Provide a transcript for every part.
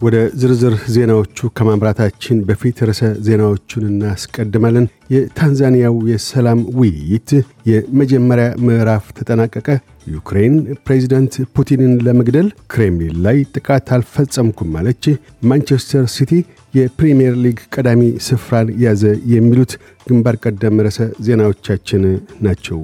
ወደ ዝርዝር ዜናዎቹ ከማምራታችን በፊት ርዕሰ ዜናዎቹን እናስቀድማለን። የታንዛኒያው የሰላም ውይይት የመጀመሪያ ምዕራፍ ተጠናቀቀ። ዩክሬን ፕሬዚዳንት ፑቲንን ለመግደል ክሬምሊን ላይ ጥቃት አልፈጸምኩም ማለች። ማንቸስተር ሲቲ የፕሪምየር ሊግ ቀዳሚ ስፍራን ያዘ። የሚሉት ግንባር ቀደም ርዕሰ ዜናዎቻችን ናቸው።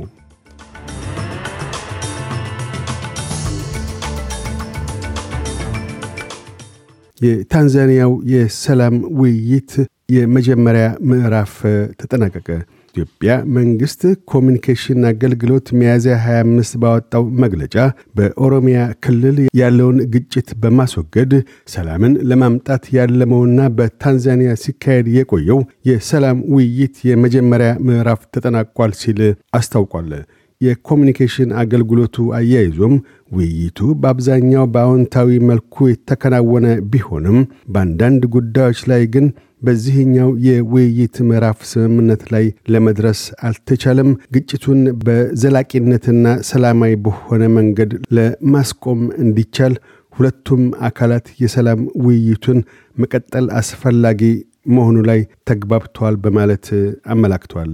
የታንዛኒያው የሰላም ውይይት የመጀመሪያ ምዕራፍ ተጠናቀቀ። ኢትዮጵያ መንግሥት ኮሚኒኬሽን አገልግሎት ሚያዝያ 25 ባወጣው መግለጫ በኦሮሚያ ክልል ያለውን ግጭት በማስወገድ ሰላምን ለማምጣት ያለመውና በታንዛኒያ ሲካሄድ የቆየው የሰላም ውይይት የመጀመሪያ ምዕራፍ ተጠናቋል ሲል አስታውቋል። የኮሚኒኬሽን አገልግሎቱ አያይዞም ውይይቱ በአብዛኛው በአዎንታዊ መልኩ የተከናወነ ቢሆንም በአንዳንድ ጉዳዮች ላይ ግን በዚህኛው የውይይት ምዕራፍ ስምምነት ላይ ለመድረስ አልተቻለም። ግጭቱን በዘላቂነትና ሰላማዊ በሆነ መንገድ ለማስቆም እንዲቻል ሁለቱም አካላት የሰላም ውይይቱን መቀጠል አስፈላጊ መሆኑ ላይ ተግባብተዋል በማለት አመላክተዋል።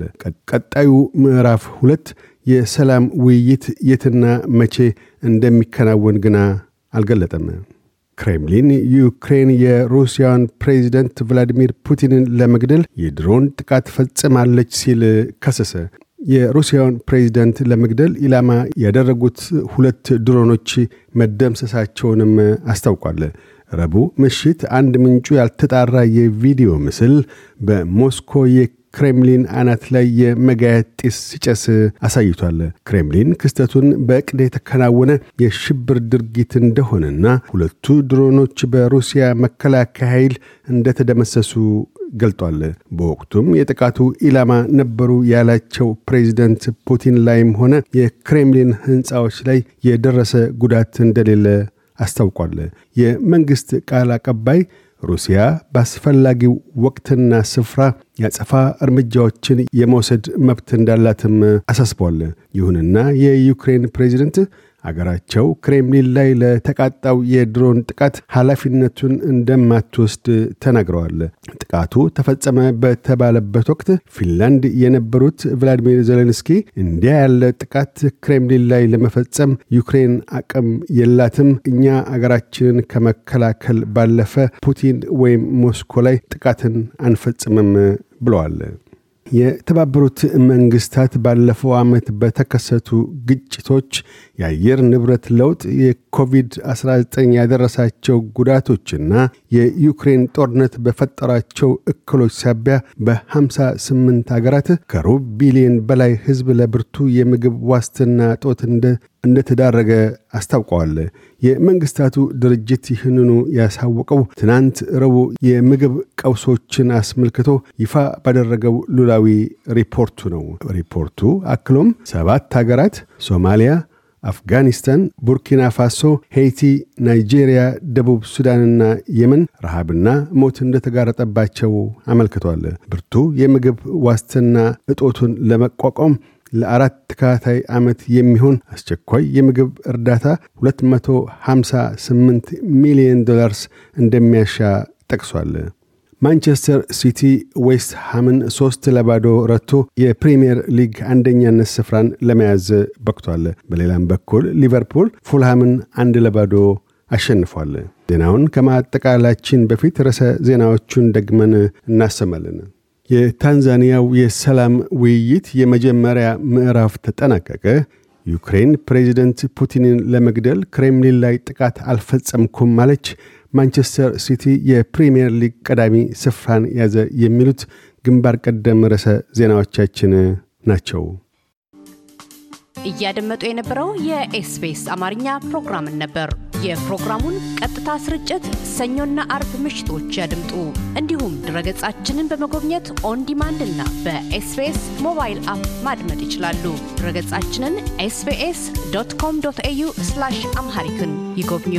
ቀጣዩ ምዕራፍ ሁለት የሰላም ውይይት የትና መቼ እንደሚከናወን ግና አልገለጠም። ክሬምሊን ዩክሬን የሩሲያን ፕሬዚደንት ቭላዲሚር ፑቲንን ለመግደል የድሮን ጥቃት ፈጽማለች ሲል ከሰሰ። የሩሲያውን ፕሬዚደንት ለመግደል ኢላማ ያደረጉት ሁለት ድሮኖች መደምሰሳቸውንም አስታውቋል። ረቡዕ ምሽት አንድ ምንጩ ያልተጣራ የቪዲዮ ምስል በሞስኮ ክሬምሊን አናት ላይ የመጋየት ጢስ ሲጨስ አሳይቷል። ክሬምሊን ክስተቱን በዕቅድ የተከናወነ የሽብር ድርጊት እንደሆነና ሁለቱ ድሮኖች በሩሲያ መከላከያ ኃይል እንደተደመሰሱ ገልጧል። በወቅቱም የጥቃቱ ኢላማ ነበሩ ያላቸው ፕሬዚደንት ፑቲን ላይም ሆነ የክሬምሊን ሕንፃዎች ላይ የደረሰ ጉዳት እንደሌለ አስታውቋል። የመንግሥት ቃል አቀባይ ሩሲያ በአስፈላጊው ወቅትና ስፍራ የአጸፋ እርምጃዎችን የመውሰድ መብት እንዳላትም አሳስቧል። ይሁንና የዩክሬን ፕሬዚደንት አገራቸው ክሬምሊን ላይ ለተቃጣው የድሮን ጥቃት ኃላፊነቱን እንደማትወስድ ተናግረዋል። ጥቃቱ ተፈጸመ በተባለበት ወቅት ፊንላንድ የነበሩት ቭላዲሚር ዜሌንስኪ እንዲያ ያለ ጥቃት ክሬምሊን ላይ ለመፈጸም ዩክሬን አቅም የላትም፣ እኛ አገራችንን ከመከላከል ባለፈ ፑቲን ወይም ሞስኮ ላይ ጥቃትን አንፈጽምም ብለዋል። የተባበሩት መንግስታት ባለፈው ዓመት በተከሰቱ ግጭቶች፣ የአየር ንብረት ለውጥ፣ የኮቪድ-19 ያደረሳቸው ጉዳቶችና የዩክሬን ጦርነት በፈጠራቸው እክሎች ሳቢያ በ58 ሀገራት ከሩብ ቢሊዮን በላይ ሕዝብ ለብርቱ የምግብ ዋስትና እጦት እንደተዳረገ አስታውቀዋል። የመንግስታቱ ድርጅት ይህንኑ ያሳወቀው ትናንት ረቡዕ የምግብ ቀውሶችን አስመልክቶ ይፋ ባደረገው ሉላዊ ሪፖርቱ ነው። ሪፖርቱ አክሎም ሰባት ሀገራት ሶማሊያ፣ አፍጋኒስታን፣ ቡርኪና ፋሶ፣ ሄይቲ፣ ናይጄሪያ፣ ደቡብ ሱዳንና የመን ረሃብና ሞት እንደተጋረጠባቸው አመልክቷል። ብርቱ የምግብ ዋስትና እጦቱን ለመቋቋም ለአራት ተከታታይ ዓመት የሚሆን አስቸኳይ የምግብ እርዳታ 258 ሚሊዮን ዶላርስ እንደሚያሻ ጠቅሷል። ማንቸስተር ሲቲ ዌስት ሃምን ሦስት ለባዶ ረቶ የፕሪምየር ሊግ አንደኛነት ስፍራን ለመያዝ በቅቷል። በሌላም በኩል ሊቨርፑል ፉልሃምን አንድ ለባዶ አሸንፏል። ዜናውን ከማጠቃለላችን በፊት ርዕሰ ዜናዎቹን ደግመን እናሰማለን። የታንዛኒያው የሰላም ውይይት የመጀመሪያ ምዕራፍ ተጠናቀቀ። ዩክሬን ፕሬዚደንት ፑቲንን ለመግደል ክሬምሊን ላይ ጥቃት አልፈጸምኩም ማለች። ማንቸስተር ሲቲ የፕሪምየር ሊግ ቀዳሚ ስፍራን ያዘ። የሚሉት ግንባር ቀደም ርዕሰ ዜናዎቻችን ናቸው። እያደመጡ የነበረው የኤስቢኤስ አማርኛ ፕሮግራምን ነበር። የፕሮግራሙን ቀጥታ ስርጭት ሰኞና አርብ ምሽቶች ያድምጡ። እንዲሁም ድረገጻችንን በመጎብኘት on demand እና በ SBS mobile app ማድመጥ ይችላሉ። ድረገጻችንን SBS dot com dot au Amharic ን ይጎብኙ።